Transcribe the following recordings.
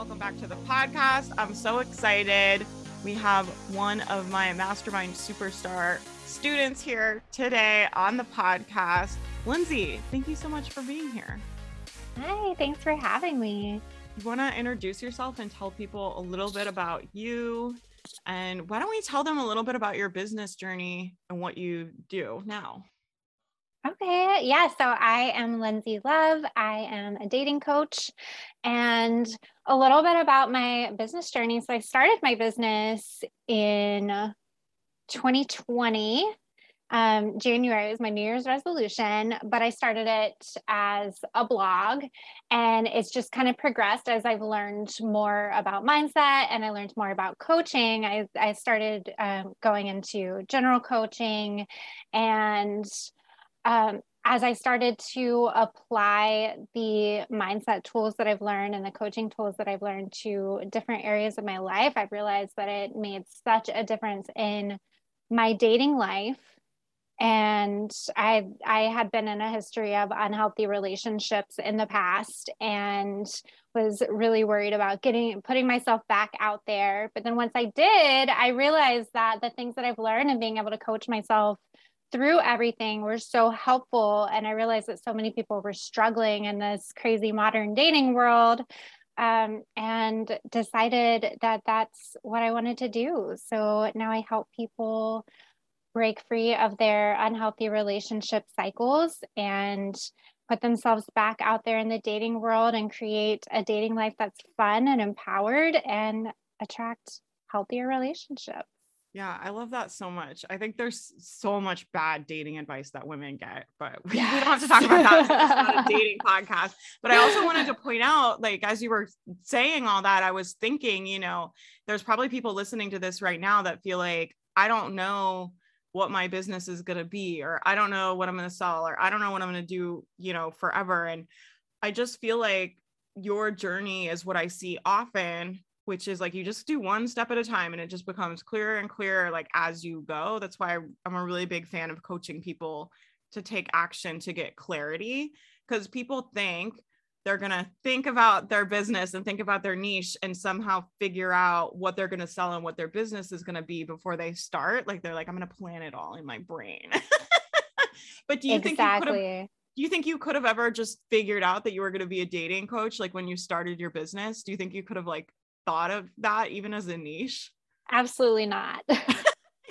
Welcome back to the podcast. I'm so excited. We have one of my mastermind superstar students here today on the podcast. Lindsay, thank you so much for being here. Hi, thanks for having me. You want to introduce yourself and tell people a little bit about you? And why don't we tell them a little bit about your business journey and what you do now? Okay. Yeah. So I am Lindsay Love. I am a dating coach and a little bit about my business journey. So I started my business in 2020. Um, January was my New Year's resolution, but I started it as a blog and it's just kind of progressed as I've learned more about mindset and I learned more about coaching. I, I started um, going into general coaching and um, as I started to apply the mindset tools that I've learned and the coaching tools that I've learned to different areas of my life, I realized that it made such a difference in my dating life. And I I had been in a history of unhealthy relationships in the past and was really worried about getting putting myself back out there. But then once I did, I realized that the things that I've learned and being able to coach myself through everything were so helpful. And I realized that so many people were struggling in this crazy modern dating world um, and decided that that's what I wanted to do. So now I help people break free of their unhealthy relationship cycles and put themselves back out there in the dating world and create a dating life that's fun and empowered and attract healthier relationships. Yeah, I love that so much. I think there's so much bad dating advice that women get, but we, yes. we don't have to talk about that. it's not a dating podcast. But I also wanted to point out, like, as you were saying all that, I was thinking, you know, there's probably people listening to this right now that feel like, I don't know what my business is going to be, or I don't know what I'm going to sell, or I don't know what I'm going to do, you know, forever. And I just feel like your journey is what I see often which is like you just do one step at a time and it just becomes clearer and clearer like as you go. That's why i'm a really big fan of coaching people to take action to get clarity because people think they're going to think about their business and think about their niche and somehow figure out what they're going to sell and what their business is going to be before they start. Like they're like i'm going to plan it all in my brain. But do you exactly. think you could have do you think you could have ever just figured out that you were going to be a dating coach like when you started your business? Do you think you could have like thought of that even as a niche? Absolutely not.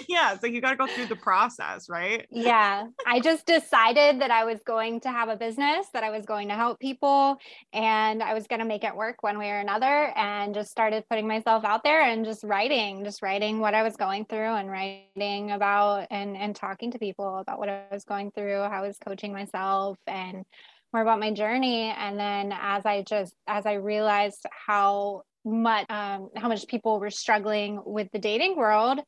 yeah, so you got to go through the process, right? yeah. I just decided that I was going to have a business, that I was going to help people, and I was going to make it work one way or another, and just started putting myself out there and just writing, just writing what I was going through and writing about and and talking to people about what I was going through, how I was coaching myself and more about my journey and then as i just as i realized how much um, how much people were struggling with the dating world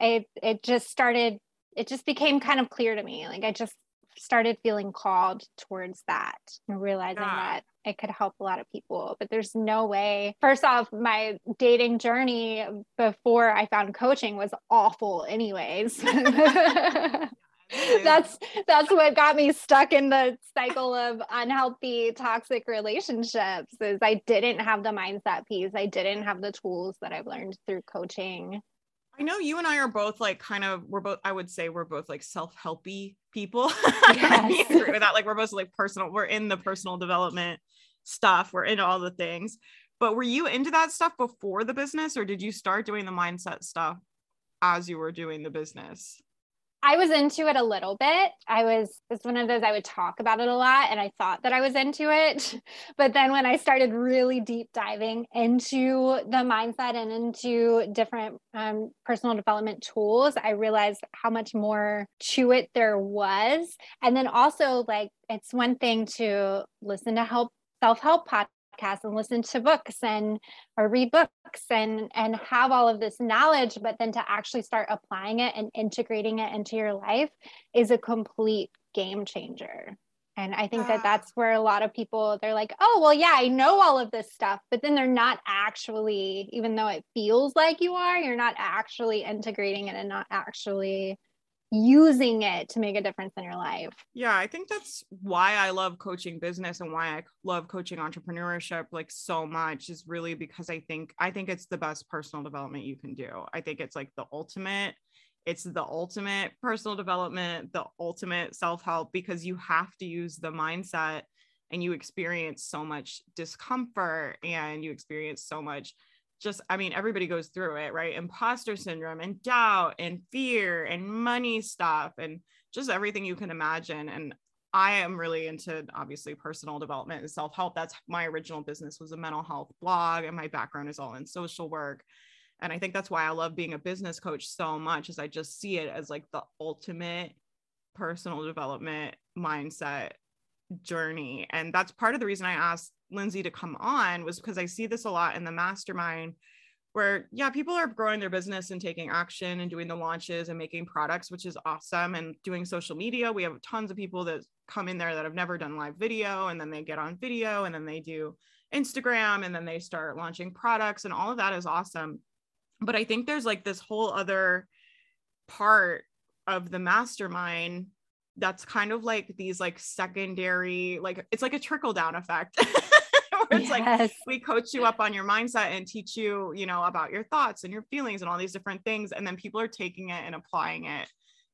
it it just started it just became kind of clear to me. Like i just started feeling called towards that and realizing yeah. that it could help a lot of people. But there's no way first off my dating journey before i found coaching was awful anyways that's that's what got me stuck in the cycle of unhealthy toxic relationships is i didn't have the mindset piece. I didn't have the tools that i've learned through coaching. I know you and i are both like kind of we're both i would say we're both like self-helpy people. Yes. with that. Like we're both like personal we're in the personal development stuff. We're into all the things. But were you into that stuff before the business or did you start doing the mindset stuff as you were doing the business I was into it a little bit. I was it's one of those I would talk about it a lot and I thought that I was into it. But then when I started really deep diving into the mindset and into different um, personal development tools, I realized how much more to it there was. And then also like it's one thing to listen to help self-help podcasts podcasts and listen to books and or read books and and have all of this knowledge but then to actually start applying it and integrating it into your life is a complete game changer. And i think that ah. that's where a lot of people they're like oh well yeah i know all of this stuff but then they're not actually even though it feels like you are you're not actually integrating it and not actually using it to make a difference in your life. Yeah, I think that's why I love coaching business and why I love coaching entrepreneurship like so much is really because I think I think it's the best personal development you can do. I think it's like the ultimate it's the ultimate personal development, the ultimate self-help because you have to use the mindset and you experience so much discomfort and you experience so much just i mean everybody goes through it right? Imposter syndrome and doubt and fear and money stuff and just everything you can imagine. And i am really into obviously personal development and self-help. That's my original business was a mental health blog and my background is all in social work. And i think that's why i love being a business coach so much is i just see it as like the ultimate personal development mindset journey. And that's part of the reason i asked Lindsay to come on was because I see this a lot in the mastermind where yeah people are growing their business and taking action and doing the launches and making products which is awesome and doing social media. We have tons of people that come in there that have never done live video and then they get on video and then they do Instagram and then they start launching products and all of that is awesome. But I think there's like this whole other part of the mastermind that's kind of like these like secondary like it's like a trickle down effect it's yes. like we coach you up on your mindset and teach you, you know, about your thoughts and your feelings and all these different things. And then people are taking it and applying it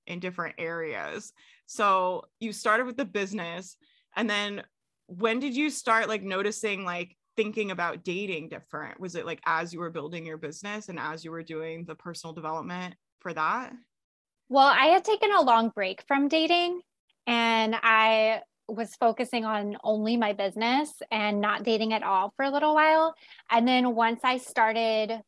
in different areas. So you started with the business. And then when did you start like noticing like thinking about dating different? Was it like as you were building your business and as you were doing the personal development for that? Well, I had taken a long break from dating and I was focusing on only my business and not dating at all for a little while. And then once I started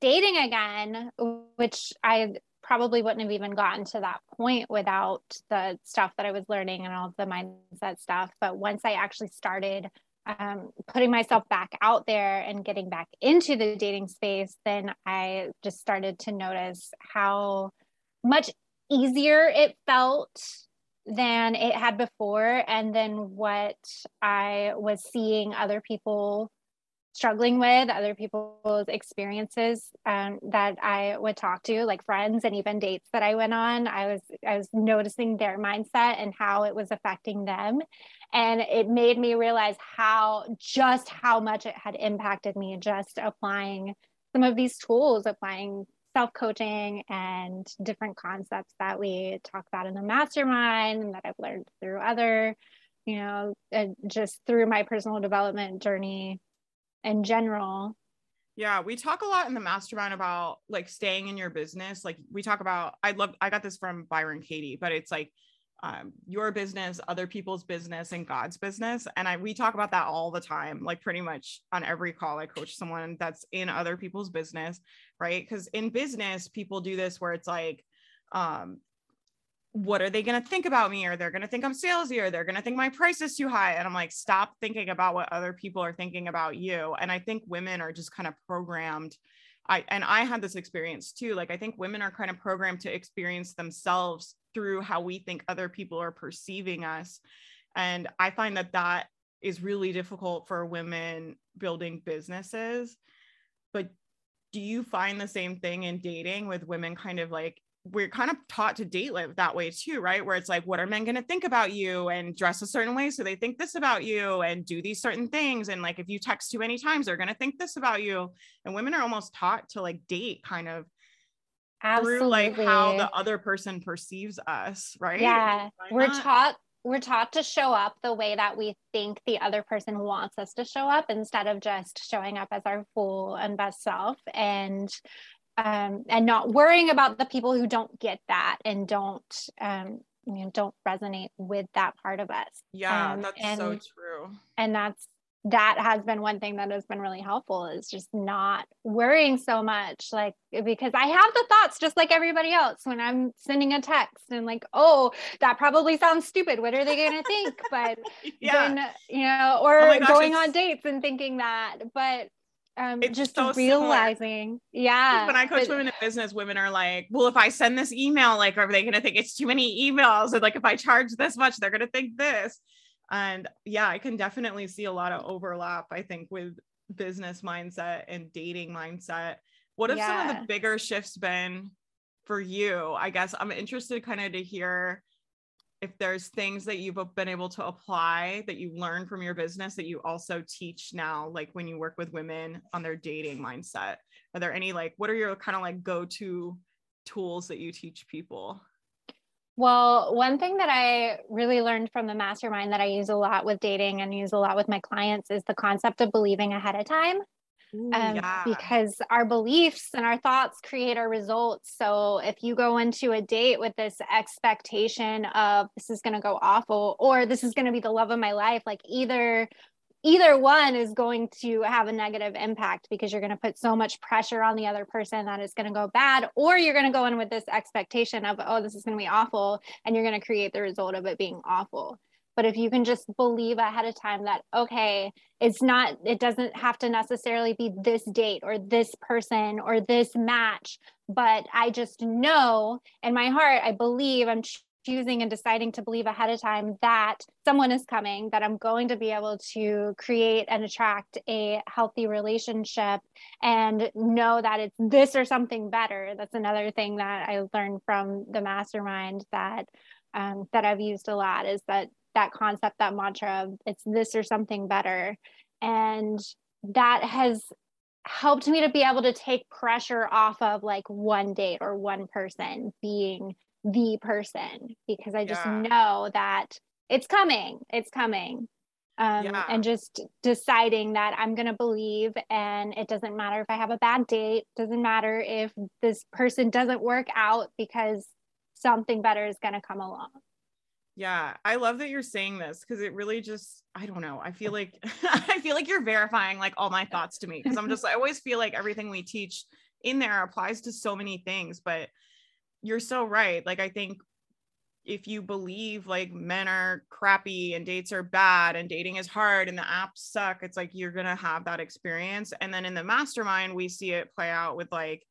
dating again, which I probably wouldn't have even gotten to that point without the stuff that I was learning and all the mindset stuff. But once I actually started um, putting myself back out there and getting back into the dating space, then I just started to notice how much easier it felt than it had before and then what i was seeing other people struggling with other people's experiences um, that i would talk to like friends and even dates that i went on. I was i was noticing their mindset and how it was affecting them. And it made me realize how just how much it had impacted me just applying some of these tools applying self coaching and different concepts that we talk about in the mastermind and that I've learned through other, you know, just through my personal development journey in general. Yeah, we talk a lot in the mastermind about like staying in your business. Like we talk about, I love, I got this from Byron Katie, but it's like um, your business, other people's business, and God's business. And I we talk about that all the time, like pretty much on every call. I coach someone that's in other people's business, right? Because in business, people do this where it's like, um, what are they going to think about me? Or they're going to think I'm salesy, or they're going to think my price is too high. And I'm like, stop thinking about what other people are thinking about you. And I think women are just kind of programmed. I and I had this experience too. Like I think women are kind of programmed to experience themselves through how we think other people are perceiving us. And I find that that is really difficult for women building businesses. But do you find the same thing in dating with women kind of like we're kind of taught to date live that way too, right? Where it's like, what are men going to think about you and dress a certain way so they think this about you and do these certain things. And like, if you text too many times, they're going to think this about you. And women are almost taught to like date kind of Absolutely. through like how the other person perceives us, right? Yeah. We're taught we're taught to show up the way that we think the other person wants us to show up instead of just showing up as our full and best self and um, and not worrying about the people who don't get that and don't um, you know don't resonate with that part of us. Yeah um, that's and, so true. and that's that has been one thing that has been really helpful is just not worrying so much like because i have the thoughts just like everybody else when i'm sending a text and like oh that probably sounds stupid. What are they going to think? But yeah. then you know or oh gosh, going on dates and thinking that. But um, it's just so realizing, similar. yeah. When I coach but, women in business, women are like, "Well, if I send this email, like, are they going to think it's too many emails?" And like, if I charge this much, they're going to think this and yeah i can definitely see a lot of overlap i think with business mindset and dating mindset what have yeah. some of the bigger shifts been for you, I guess I'm interested kind of to hear if there's things that you've been able to apply that you learn from your business that you also teach now, like when you work with women on their dating mindset. Are there any like, what are your kind of like go to tools that you teach people? Well, one thing that I really learned from the mastermind that I use a lot with dating and use a lot with my clients is the concept of believing ahead of time. Ooh, um, yeah. Because our beliefs and our thoughts create our results. So if you go into a date with this expectation of this is going to go awful or this is going to be the love of my life, like either either one is going to have a negative impact because you're going to put so much pressure on the other person that it's going to go bad or you're going to go in with this expectation of oh this is going to be awful and you're going to create the result of it being awful but if you can just believe ahead of time that okay it's not it doesn't have to necessarily be this date or this person or this match but i just know in my heart i believe i'm choosing and deciding to believe ahead of time that someone is coming, that I'm going to be able to create and attract a healthy relationship and know that it's this or something better. That's another thing that I learned from the mastermind that um, that I've used a lot is that that concept, that mantra of it's this or something better. And that has helped me to be able to take pressure off of like one date or one person being the person because I just yeah. know that it's coming. It's coming. Um, yeah. And just deciding that I'm going to believe, and it doesn't matter if I have a bad date, doesn't matter if this person doesn't work out because something better is going to come along. Yeah, I love that you're saying this because it really just I don't know. I feel like I feel like you're verifying like all my thoughts to me because I'm just I always feel like everything we teach in there applies to so many things, but you're so right. Like I think if you believe like men are crappy and dates are bad and dating is hard and the apps suck, it's like you're gonna have that experience. And then in the mastermind, we see it play out with like,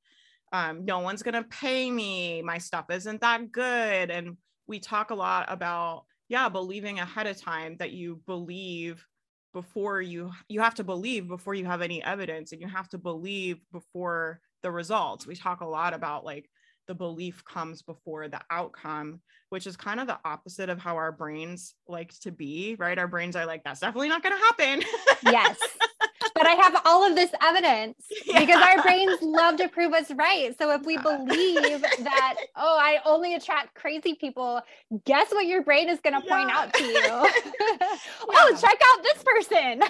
um, no one's gonna pay me, my stuff isn't that good. And we talk a lot about, yeah, believing ahead of time that you believe before you you have to believe before you have any evidence and you have to believe before the results. We talk a lot about like the belief comes before the outcome, which is kind of the opposite of how our brains like to be, right? Our brains are like, that's definitely not going to happen. yes. But I have all of this evidence yeah. because our brains love to prove us right. So if we believe that, oh, I only attract crazy people, guess what your brain is going to yeah. point out to you? oh, check out this person.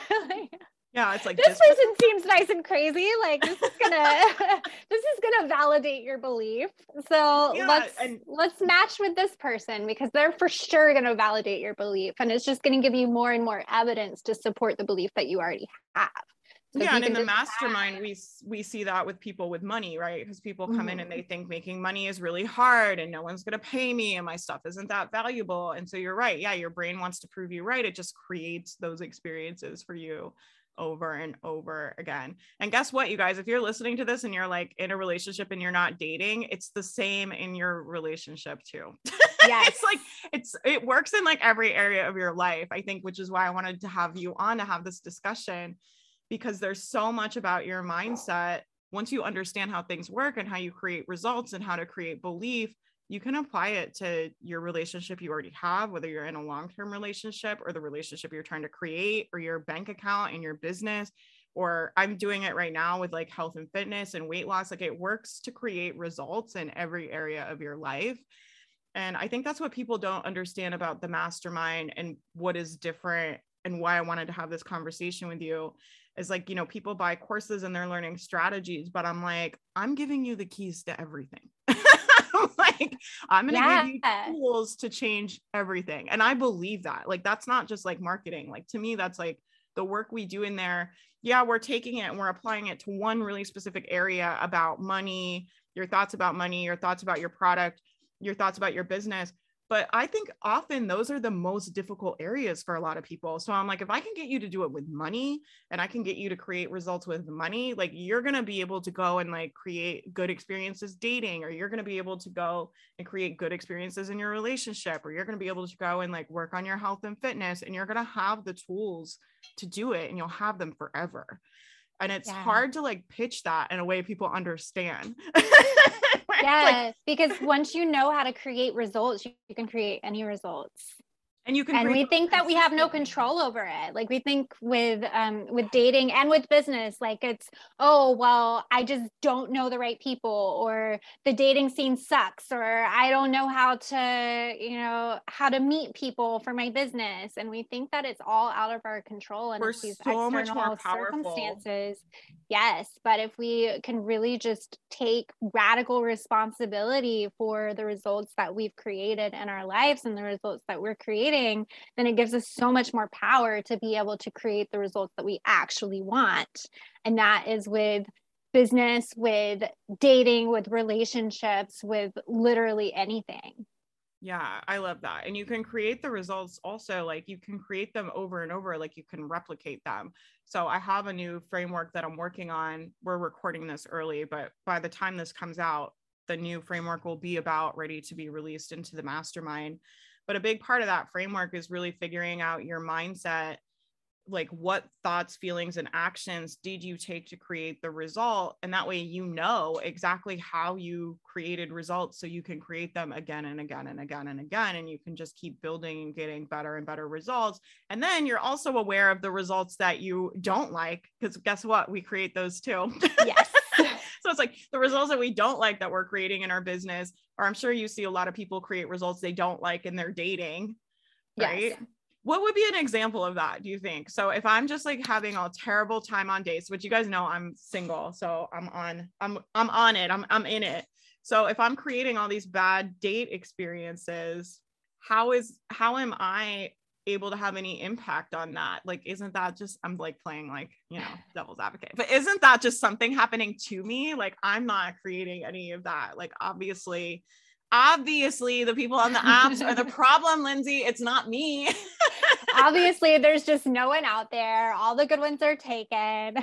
Yeah it's like this, this person seems nice and crazy like this is gonna this is gonna validate your belief so yeah, let's and- let's match with this person because they're for sure gonna validate your belief and it's just gonna give you more and more evidence to support the belief that you already have so yeah, and in the mastermind, we we see that with people with money, right? Because people come mm-hmm. in and mm-hmm. they think making money is really hard, and no one's gonna pay me, and my stuff isn't that valuable. And so you're right. Yeah, your brain wants to prove you right. It just creates those experiences for you over and over again. And guess what, you guys, if you're listening to this and you're like in a relationship and you're not dating, it's the same in your relationship too. Yeah. it's like it's it works in like every area of your life, I think, which is why I wanted to have you on to have this discussion because there's so much about your mindset once you understand how things work and how you create results and how to create belief you can apply it to your relationship you already have, whether you're in a long term relationship or the relationship you're trying to create, or your bank account and your business. Or I'm doing it right now with like health and fitness and weight loss. Like it works to create results in every area of your life. And I think that's what people don't understand about the mastermind and what is different and why I wanted to have this conversation with you is like, you know, people buy courses and they're learning strategies, but I'm like, I'm giving you the keys to everything. like i'm gonna yeah. give you tools to change everything. And i believe that. Like that's not just like marketing. Like to me that's like the work we do in there. Yeah we're taking it and we're applying it to one really specific area about money your thoughts about money your thoughts about your product your thoughts about your business but I think often those are the most difficult areas for a lot of people. So I'm like, if I can get you to do it with money and I can get you to create results with money, like you're going to be able to go and like create good experiences dating, or you're going to be able to go and create good experiences in your relationship, or you're going to be able to go and like work on your health and fitness, and you're going to have the tools to do it and you'll have them forever. And it's Yeah. hard to like pitch that in a way people understand yeah, because once you know how to create results, you, you can create any results. And you can and we think that we have no control over it. Like we think with um with dating and with business like it's oh well i just don't know the right people or the dating scene sucks or i don't know how to you know how to meet people for my business. And we think that it's all out of our control and We're these so much more external circumstances. Yes but if we can really just take radical responsibility for the results that we've created in our lives and the results that we're creating then it gives us so much more power to be able to create the results that we actually want and that is with business with dating with relationships with literally anything Yeah, I love that. And you can create the results also, like you can create them over and over, like you can replicate them. So I have a new framework that I'm working on. We're recording this early, but by the time this comes out, the new framework will be about ready to be released into the mastermind. But a big part of that framework is really figuring out your mindset like what thoughts feelings and actions did you take to create the result? And that way you know exactly how you created results so you can create them again and again and again and again and you can just keep building and getting better and better results. And then you're also aware of the results that you don't like because guess what? We create those too. Yes so it's like the results that we don't like that we're creating in our business or i'm sure you see a lot of people create results they don't like in their dating right? Yes what would be an example of that do you think? So if i'm just like having a terrible time on dates which you guys know i'm single so i'm on i'm i'm on it i'm i'm in it. So if i'm creating all these bad date experiences how is how am i able to have any impact on that like isn't that just i'm like playing like you know devil's advocate but isn't that just something happening to me like i'm not creating any of that like obviously obviously the people on the apps are the problem lindsay it's not me obviously there's just no one out there all the good ones are taken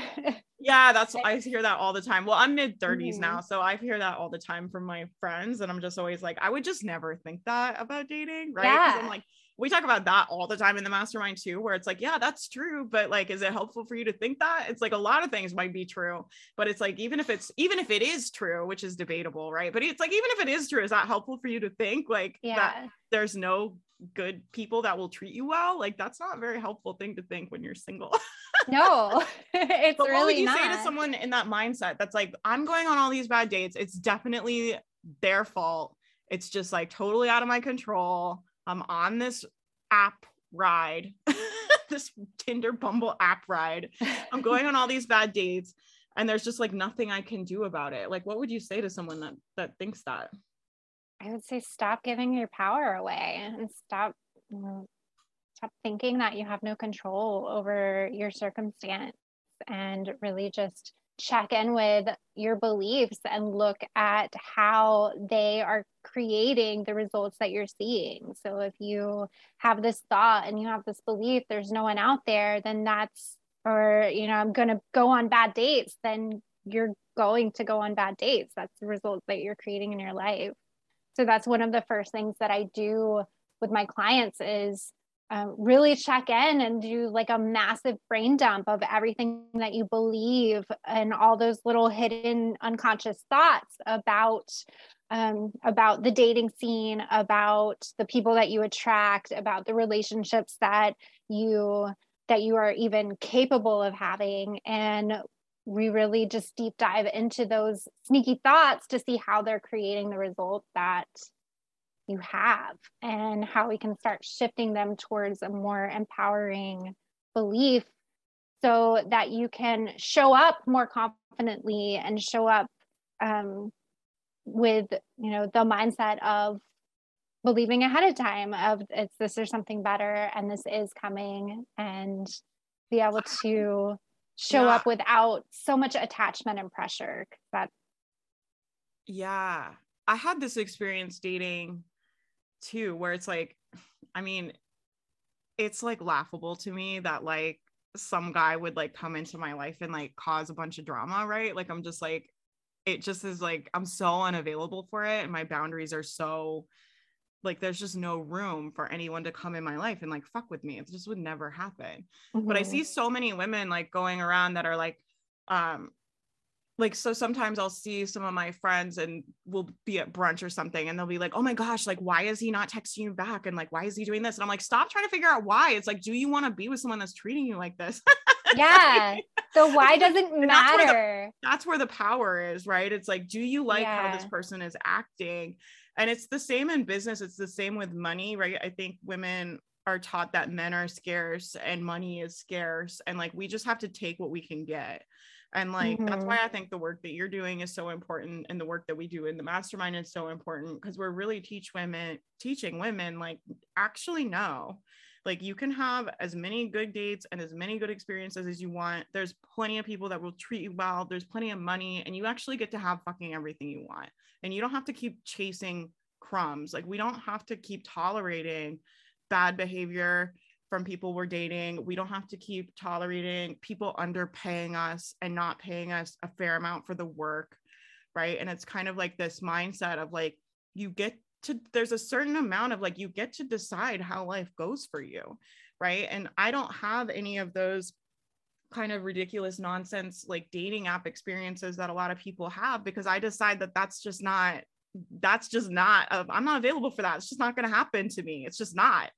Yeah, that's I hear that all the time. Well, I'm mid 30s Mhm. now, so I hear that all the time from my friends, and I'm just always like, I would just never think that about dating, right? 'Cause I'm Yeah. like, we talk about that all the time in the mastermind too, where it's like, yeah, that's true, but like, is it helpful for you to think that? It's like a lot of things might be true, but it's like even if it's even if it is true, which is debatable, right? But it's like even if it is true, is that helpful for you to think like that there's no good people that will treat you well? Like that's not a very helpful thing to think when you're single. no it's But what would you not say to someone in that mindset that's like, I'm going on all these bad dates. It's definitely their fault. It's just like totally out of my control. I'm on this app ride, this Tinder Bumble app ride. I'm going on all these bad dates and there's just like nothing I can do about it. Like, what would you say to someone that that thinks that? I would say stop giving your power away and stop stop thinking that you have no control over your circumstance and really just check in with your beliefs and look at how they are creating the results that you're seeing. So if you have this thought and you have this belief there's no one out there then that's or you know I'm going to go on bad dates then you're going to go on bad dates. That's the results that you're creating in your life. So that's one of the first things that I do with my clients is um, really check in and do like a massive brain dump of everything that you believe and all those little hidden unconscious thoughts about um, about the dating scene, about the people that you attract, about the relationships that you that you are even capable of having, and we really just deep dive into those sneaky thoughts to see how they're creating the result that you have and how we can start shifting them towards a more empowering belief so that you can show up more confidently and show up um, with you know the mindset of believing ahead of time of it's this or something better and this is coming and be able to show Yeah. up without so much attachment and pressure that Yeah. I had this experience dating too, where it's like, I mean, it's like laughable to me that like some guy would like come into my life and like cause a bunch of drama, right? Like, I'm just like, it just is like, I'm so unavailable for it. And my boundaries are so, like, there's just no room for anyone to come in my life and like fuck with me. It just would never happen but I Mhm. see so many women like going around that are like, um like so sometimes I'll see some of my friends and we'll be at brunch or something and they'll be like, "Oh my gosh, like why is he not texting you back and like why is he doing this?" And I'm like, "Stop trying to figure out why." It's like, "Do you want to be with someone that's treating you like this?" yeah. So why doesn't matter? That's where, the, that's where, the, power is, right? It's like, do you like yeah. how this person is acting? And it's the same in business. It's the same with money, right? I think women are taught that men are scarce and money is scarce and like we just have to take what we can get and like mm-hmm. that's why i think the work that you're doing is so important and the work that we do in the mastermind is so important because we're really teach women teaching women like actually know like you can have as many good dates and as many good experiences as you want. There's plenty of people that will treat you well. There's plenty of money and you actually get to have fucking everything you want. And you don't have to keep chasing crumbs. Like we don't have to keep tolerating bad behavior from people we're dating. We don't have to keep tolerating people underpaying us and not paying us a fair amount for the work. Right. And it's kind of like this mindset of like, you get to, there's a certain amount of like, you get to decide how life goes for you. Right. And I don't have any of those kind of ridiculous nonsense like dating app experiences that a lot of people have because I decide that that's just not that's just not uh, i'm not available for that it's just not going to happen to me it's just not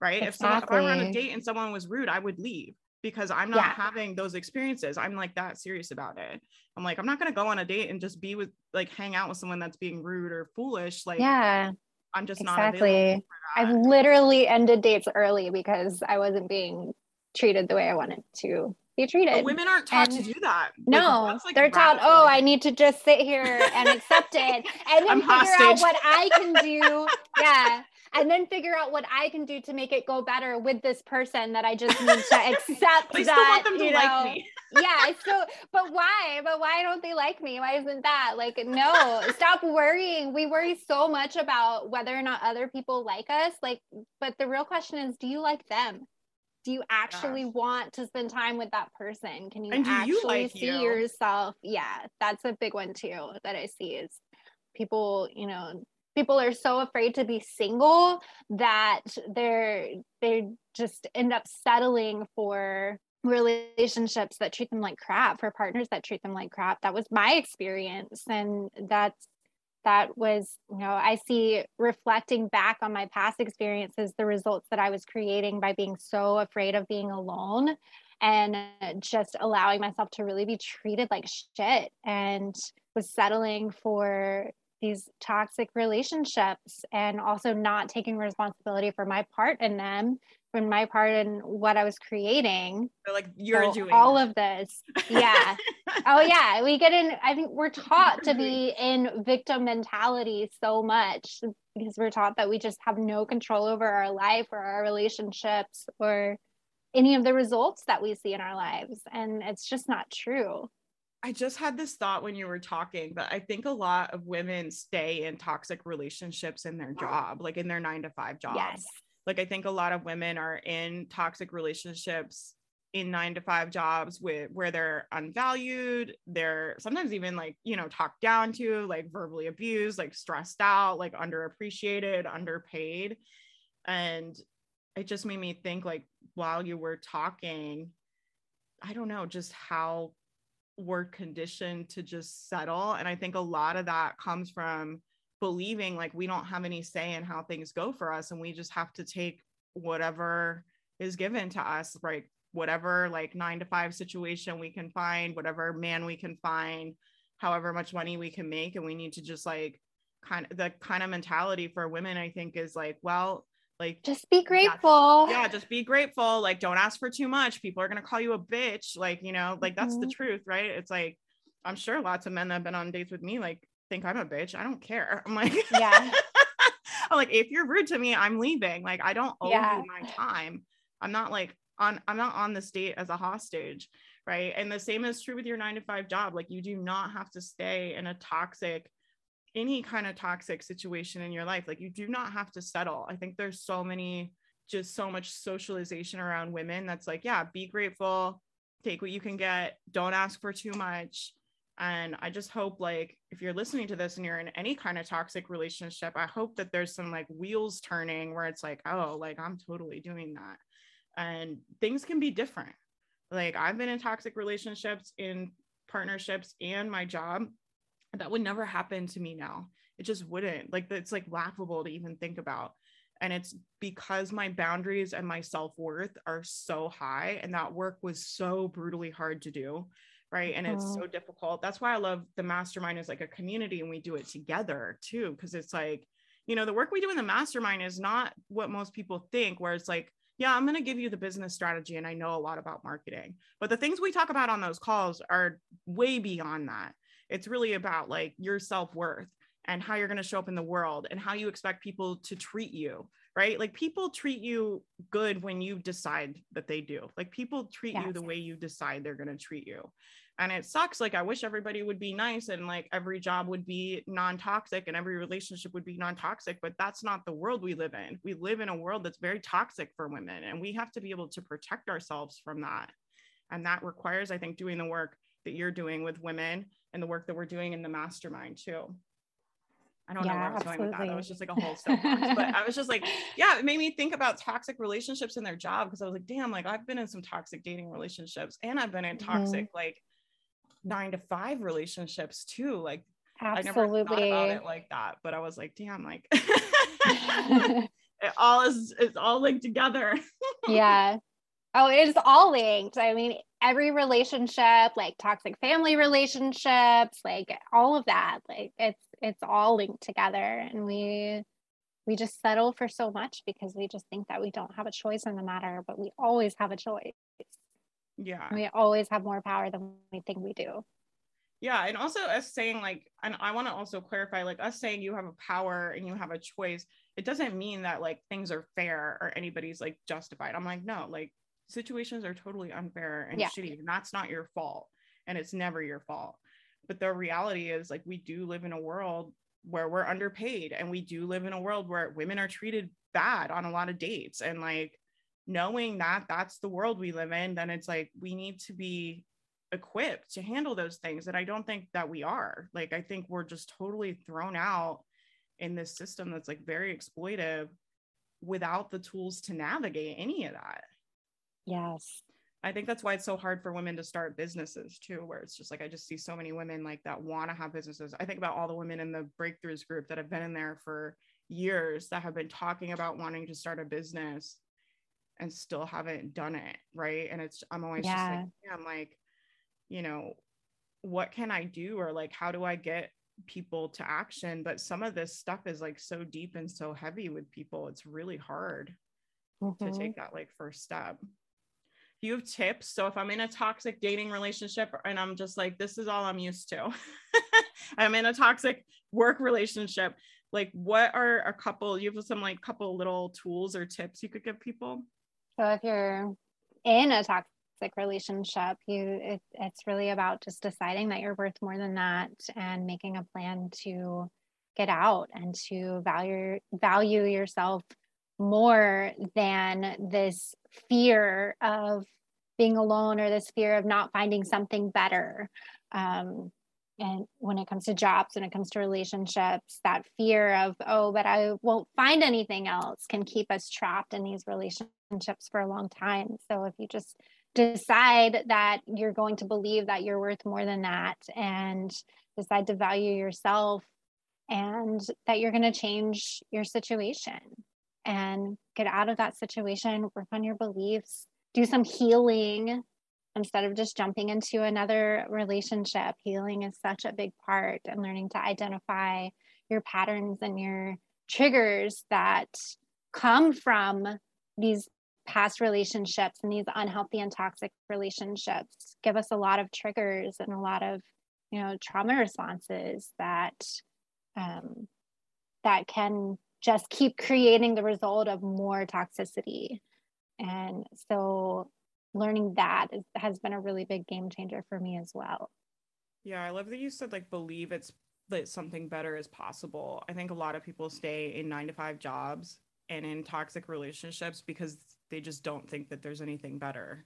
right? Exactly. If, someone, if I were on a date and someone was rude, I would leave because I'm not yeah. having those experiences. I'm like that serious about it. I'm like, I'm not gonna go on a date and just be with like hang out with someone that's being rude or foolish. Like, yeah, I'm just not exactly. I've literally ended dates early because I wasn't being treated the way I wanted to be treated. But women aren't taught and to do that. No, like, like they're taught, oh, I need to just sit here and accept it and then I'm figure hostage. out what I can do. yeah and then figure out what I can do to make it go better with this person that I just need to accept I that you know, like yeah. So, but why? But why don't they like me? Why isn't that like no? stop worrying. We worry so much about whether or not other people like us. Like, but the real question is, do you like them? do you actually Gosh. want to spend time with that person can you actually you like see you? yourself yeah that's a big one too that i see is people you know people are so afraid to be single that they're they just end up settling for relationships that treat them like crap for partners that treat them like crap. That was my experience and that's that was you know i see reflecting back on my past experiences the results that i was creating by being so afraid of being alone and just allowing myself to really be treated like shit and was settling for these toxic relationships and also not taking responsibility for my part in them for my part in what I was creating. Like you're so doing all of this. Yeah. oh yeah. We get in, I think we're taught to be in victim mentality so much because we're taught that we just have no control over our life or our relationships or any of the results that we see in our lives. And it's just not true. I just had this thought when you were talking, but I think a lot of women stay in toxic relationships in their job, like in their nine to five jobs. Yes. Like I think a lot of women are in toxic relationships in nine to five jobs with where they're unvalued, they're sometimes even like, you know, talked down to, like verbally abused, like stressed out, like underappreciated, underpaid. And it just made me think like while you were talking, I don't know, just how we're conditioned to just settle. And I think a lot of that comes from believing like we don't have any say in how things go for us and we just have to take whatever is given to us, right? Whatever like nine to five situation we can find, whatever man we can find, however much money we can make. And we need to just like kind of the kind of mentality for women, I think, is like, well, like just be grateful. Yeah just be grateful. Like don't ask for too much. People are going to call you a bitch. Like you know like that's mm-hmm. the truth right? It's like i'm sure lots of men that have been on dates with me like think i'm a bitch. I don't care. I'm like yeah. I'm like if you're rude to me i'm leaving. Like i don't owe yeah. you my time. I'm not like on i'm not on this date as a hostage right? And the same is true with your nine to five job. Like you do not have to stay in a toxic any kind of toxic situation in your life like you do not have to settle. I think there's so many just so much socialization around women that's like yeah be grateful take what you can get don't ask for too much. And i just hope like if you're listening to this and you're in any kind of toxic relationship i hope that there's some like wheels turning where it's like oh like i'm totally doing that. And things can be different. Like i've been in toxic relationships in partnerships and my job that would never happen to me now. It just wouldn't. Like it's like laughable to even think about. And it's because my boundaries and my self-worth are so high and that work was so brutally hard to do right? And it's uh-huh. so difficult. That's why i love the mastermind is like a community and we do it together too because it's like you know the work we do in the mastermind is not what most people think where it's like yeah i'm going to give you the business strategy and i know a lot about marketing. But the things we talk about on those calls are way beyond that it's really about like your self-worth and how you're going to show up in the world and how you expect people to treat you right? Like people treat you good when you decide that they do. Like people treat yes. you the way you decide they're going to treat you. And it sucks like i wish everybody would be nice and like every job would be non-toxic and every relationship would be non-toxic but that's not the world we live in. We live in a world that's very toxic for women and we have to be able to protect ourselves from that. And that requires i think doing the work that you're doing with women and the work that we're doing in the mastermind too I don't yeah, know where I was absolutely. going with that. That was just like a whole soapbox. but I was just like, yeah, it made me think about toxic relationships in their job because I was like, damn, like I've been in some toxic dating relationships and I've been in toxic mm-hmm. like nine to five relationships too. Like absolutely. I never thought about it like that, but I was like, damn, like it all is it's all linked together. yeah. Oh, it is all linked. I mean, every relationship, like toxic family relationships, like all of that, like it's it's all linked together and we we just settle for so much because we just think that we don't have a choice in the matter, but we always have a choice. Yeah. We always have more power than we think we do. Yeah. And also us saying like, and I want to also clarify, like us saying you have a power and you have a choice, it doesn't mean that like things are fair or anybody's like justified. I'm like, no, like situations are totally unfair and yeah. shitty. And that's not your fault. And it's never your fault. But the reality is like we do live in a world where we're underpaid and we do live in a world where women are treated bad on a lot of dates and like knowing that that's the world we live in then it's like we need to be equipped to handle those things and i don't think that we are like i think we're just totally thrown out in this system that's like very exploitive without the tools to navigate any of that yes I think that's why it's so hard for women to start businesses too, where it's just like I just see so many women like that want to have businesses. I think about all the women in the breakthroughs group that have been in there for years that have been talking about wanting to start a business and still haven't done it. Right. And it's, I'm always yeah. just like, I'm like, you know, what can I do? Or like, how do I get people to action? But some of this stuff is like so deep and so heavy with people. It's really hard mm-hmm. to take that like first step you have tips. So if i'm in a toxic dating relationship and i'm just like this is all i'm used to. I'm in a toxic work relationship. Like what are a couple you have some like couple little tools or tips you could give people? So if you're in a toxic relationship you it, it's really about just deciding that you're worth more than that and making a plan to get out and to value value yourself more than this fear of being alone or this fear of not finding something better. Um, and when it comes to jobs, when it comes to relationships, that fear of, oh, but I won't find anything else can keep us trapped in these relationships for a long time. So if you just decide that you're going to believe that you're worth more than that and decide to value yourself and that you're going to change your situation and get out of that situation, work on your beliefs, do some healing instead of just jumping into another relationship. Healing is such a big part and learning to identify your patterns and your triggers that come from these past relationships and these unhealthy and toxic relationships give us a lot of triggers and a lot of you know trauma responses that um, that can just keep creating the result of more toxicity. And so learning that is, has been a really big game changer for me as well. Yeah, I love that you said like believe it's that something better is possible. I think a lot of people stay in 9 to 5 jobs and in toxic relationships because they just don't think that there's anything better.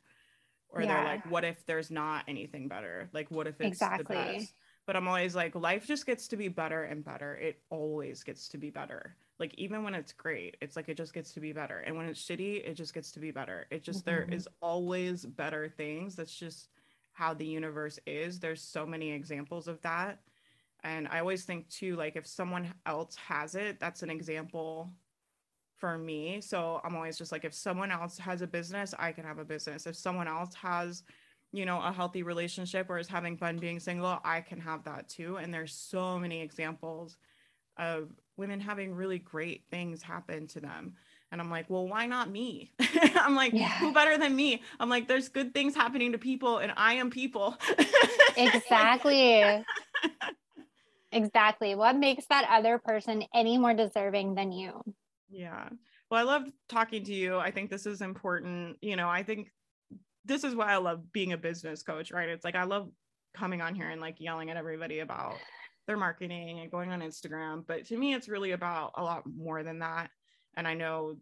Or yeah. they're like what if there's not anything better? Like what if it's exactly. the best? But I'm always like life just gets to be better and better. It always gets to be better like even when it's great it's like it just gets to be better and when it's shitty it just gets to be better it just mm-hmm. there is always better things that's just how the universe is. There's so many examples of that. And I always think too, like if someone else has it, that's an example for me. So I'm always just like, if someone else has a business, I can have a business. If someone else has, you know, a healthy relationship or is having fun being single, I can have that too. And there's so many examples of women having really great things happen to them. And I'm like, well, why not me? I'm like, yeah. who better than me? I'm like, there's good things happening to people, and I am people. exactly. exactly. What makes that other person any more deserving than you? Yeah. Well, I love talking to you. I think this is important. You know, I think this is why I love being a business coach, right? It's like I love coming on here and like yelling at everybody about their marketing and going on Instagram. But to me, it's really about a lot more than that. And i know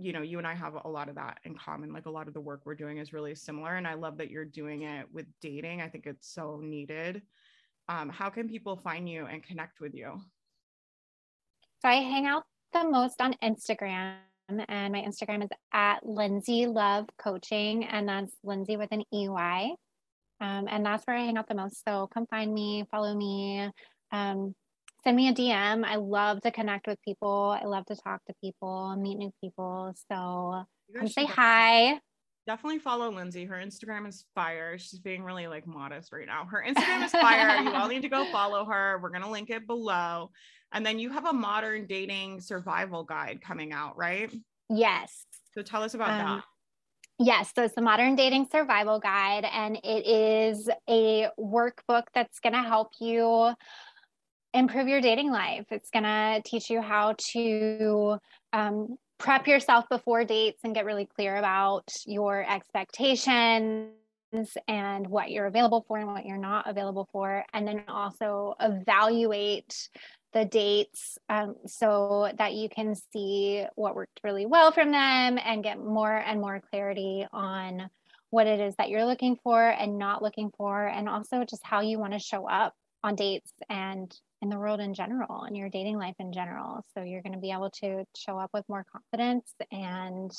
you know you and i have a lot of that in common like a lot of the work we're doing is really similar and i love that you're doing it with dating. I think it's so needed. Um, how can people find you and connect with you? So i hang out the most on instagram and my instagram is at lindsey love coaching and that's lindsey with an ey um, and that's where i hang out the most so come find me follow me um, send me a DM. I love to connect with people. I love to talk to people, meet new people. So come say hi. Definitely follow Lindsey. Her Instagram is fire. She's being really like modest right now. Her Instagram is fire. you all need to go follow her. We're gonna link it below. And then you have a modern dating survival guide coming out, right? Yes. So tell us about um, that. Yes, so it's the Modern Dating Survival Guide, and it is a workbook that's going to help you improve your dating life. It's going to teach you how to um, prep yourself before dates and get really clear about your expectations and what you're available for and what you're not available for. And then also evaluate the dates um, so that you can see what worked really well from them and get more and more clarity on what it is that you're looking for and not looking for, and also just how you want to show up on dates and in the world in general and your dating life in general. So you're going to be able to show up with more confidence and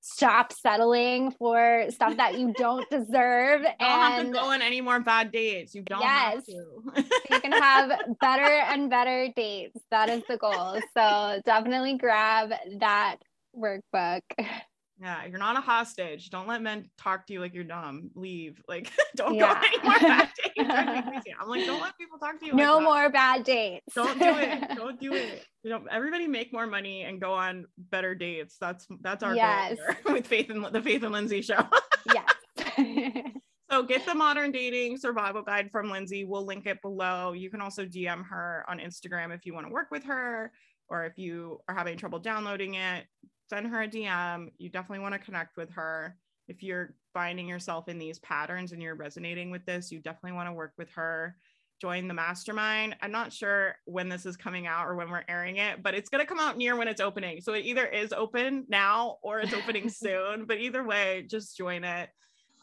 stop settling for stuff that you don't deserve. you don't and have to go on any more bad dates. You don't yes, so you can have better and better dates. That is the goal. So definitely grab that workbook. Yeah, you're not a hostage. Don't let men talk to you like you're dumb. Leave. Like, don't yeah. go any more bad dates. I'm like, don't let people talk to you. No like more bad dates. Don't do it. Don't do it. You know, everybody make more money and go on better dates. That's that's our yes. goal with Faith and the Faith and Lindsey show. yes. so get the modern dating survival guide from Lindsey. We'll link it below. You can also DM her on Instagram if you want to work with her or if you are having trouble downloading it send her a DM. You definitely want to connect with her. If you're finding yourself in these patterns and you're resonating with this, you definitely want to work with her. Join the mastermind. I'm not sure when this is coming out or when we're airing it, but it's going to come out near when it's opening. So it either is open now or it's opening soon. But either way, just join it.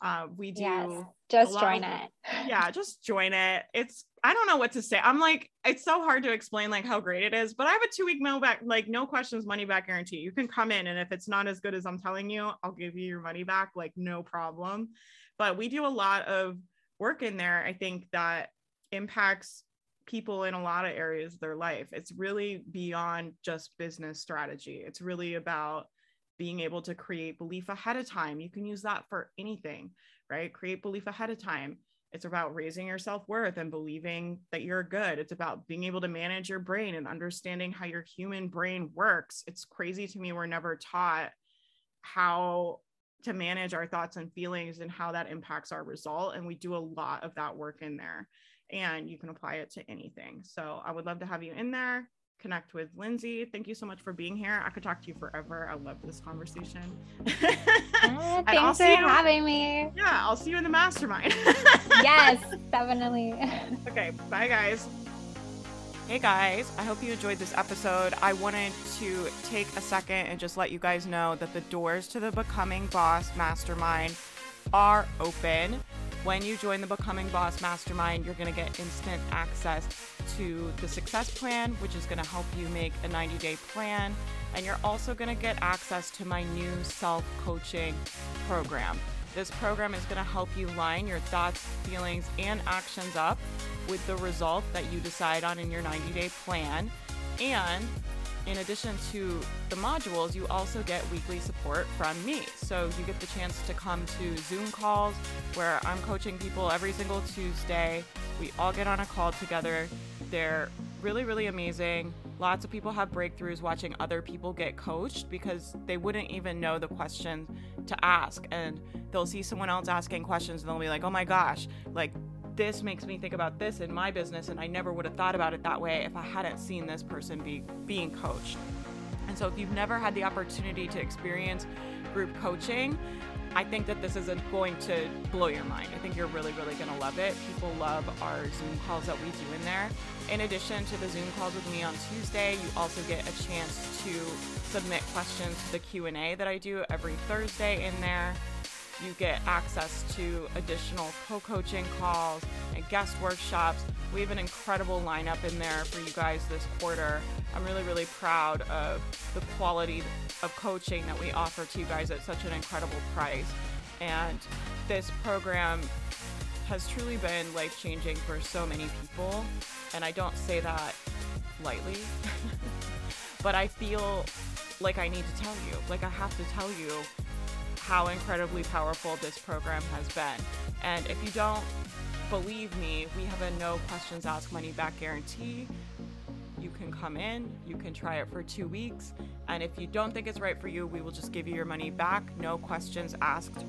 Uh, we do yes, just join of, it. Yeah, just join it. It's I don't know what to say. I'm like, it's so hard to explain like how great it is, but I have a two week mail back, like no questions, money back guarantee. You can come in and if it's not as good as I'm telling you, I'll give you your money back, like no problem. But we do a lot of work in there, I think that impacts people in a lot of areas of their life. It's really beyond just business strategy. It's really about being able to create belief ahead of time. You can use that for anything, right? Create belief ahead of time. It's about raising your self worth and believing that you're good. It's about being able to manage your brain and understanding how your human brain works. It's crazy to me, we're never taught how to manage our thoughts and feelings and how that impacts our result. And we do a lot of that work in there. And you can apply it to anything. So I would love to have you in there connect with Lindsey. Thank you so much for being here. I could talk to you forever. I love this conversation. Uh, thanks for having me. Yeah, I'll see you in the mastermind. yes, definitely. okay, bye guys. Hey guys, I hope you enjoyed this episode. I wanted to take a second and just let you guys know that the doors to the Becoming Boss Mastermind are open. When you join the Becoming Boss Mastermind, you're going to get instant access to the success plan, which is going to help you make a 90 day plan. And you're also going to get access to my new self coaching program. This program is going to help you line your thoughts, feelings, and actions up with the result that you decide on in your 90 day plan. And in addition to the modules, you also get weekly support from me. So you get the chance to come to Zoom calls where I'm coaching people every single Tuesday. We all get on a call together. They're really, really amazing. Lots of people have breakthroughs watching other people get coached because they wouldn't even know the questions to ask. And they'll see someone else asking questions and they'll be like, oh my gosh, like this makes me think about this in my business and I never would have thought about it that way if I hadn't seen this person be being coached. And so if you've never had the opportunity to experience group coaching, I think that this is going to blow your mind. I think you're really, really going to love it. People love our Zoom calls that we do in there. In addition to the Zoom calls with me on Tuesday, you also get a chance to submit questions to the Q&A that I do every Thursday in there. You get access to additional co coaching calls and guest workshops. We have an incredible lineup in there for you guys this quarter. I'm really, really proud of the quality of coaching that we offer to you guys at such an incredible price. And this program has truly been life changing for so many people. And I don't say that lightly, but I feel like I need to tell you, like I have to tell you how incredibly powerful this program has been. And if you don't believe me, we have a no questions asked money back guarantee. You can come in, you can try it for two weeks, and if you don't think it's right for you, we will just give you your money back, no questions asked.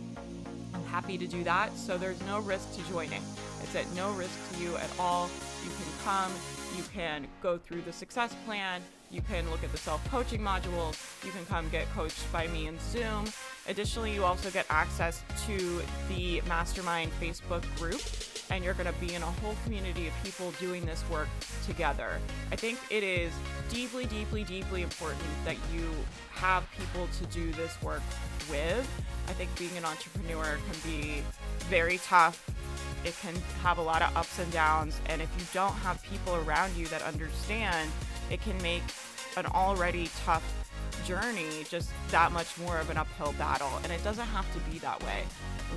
I'm happy to do that, so there's no risk to joining. It's at no risk to you at all. You can come, you can go through the success plan, you can look at the self coaching modules, you can come get coached by me in Zoom. Additionally, you also get access to the Mastermind Facebook group, and you're going to be in a whole community of people doing this work together. I think it is deeply, deeply, deeply important that you have people to do this work with. I think being an entrepreneur can be very tough. It can have a lot of ups and downs. And if you don't have people around you that understand, it can make an already tough journey just that much more of an uphill battle. And it doesn't have to be that way.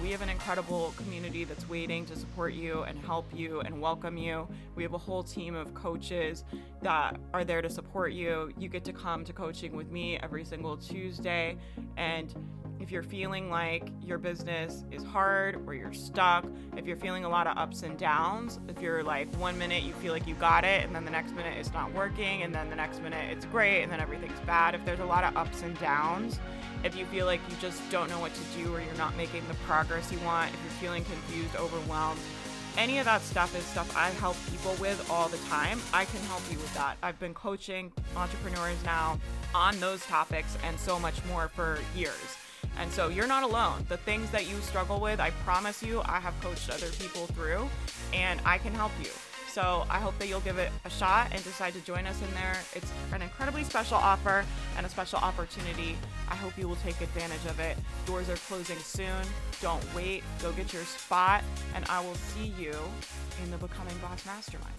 We have an incredible community that's waiting to support you and help you and welcome you. We have a whole team of coaches that are there to support you. You get to come to coaching with me every single Tuesday and if you're feeling like your business is hard or you're stuck, if you're feeling a lot of ups and downs, if you're like one minute you feel like you got it and then the next minute it's not working and then the next minute it's great and then everything's bad, if there's a lot of ups and downs, if you feel like you just don't know what to do or you're not making the progress you want, if you're feeling confused, overwhelmed, any of that stuff is stuff I help people with all the time. I can help you with that. I've been coaching entrepreneurs now on those topics and so much more for years. And so you're not alone. The things that you struggle with, I promise you, I have coached other people through and I can help you. So I hope that you'll give it a shot and decide to join us in there. It's an incredibly special offer and a special opportunity. I hope you will take advantage of it. Doors are closing soon. Don't wait. Go get your spot, and I will see you in the Becoming Boss Mastermind.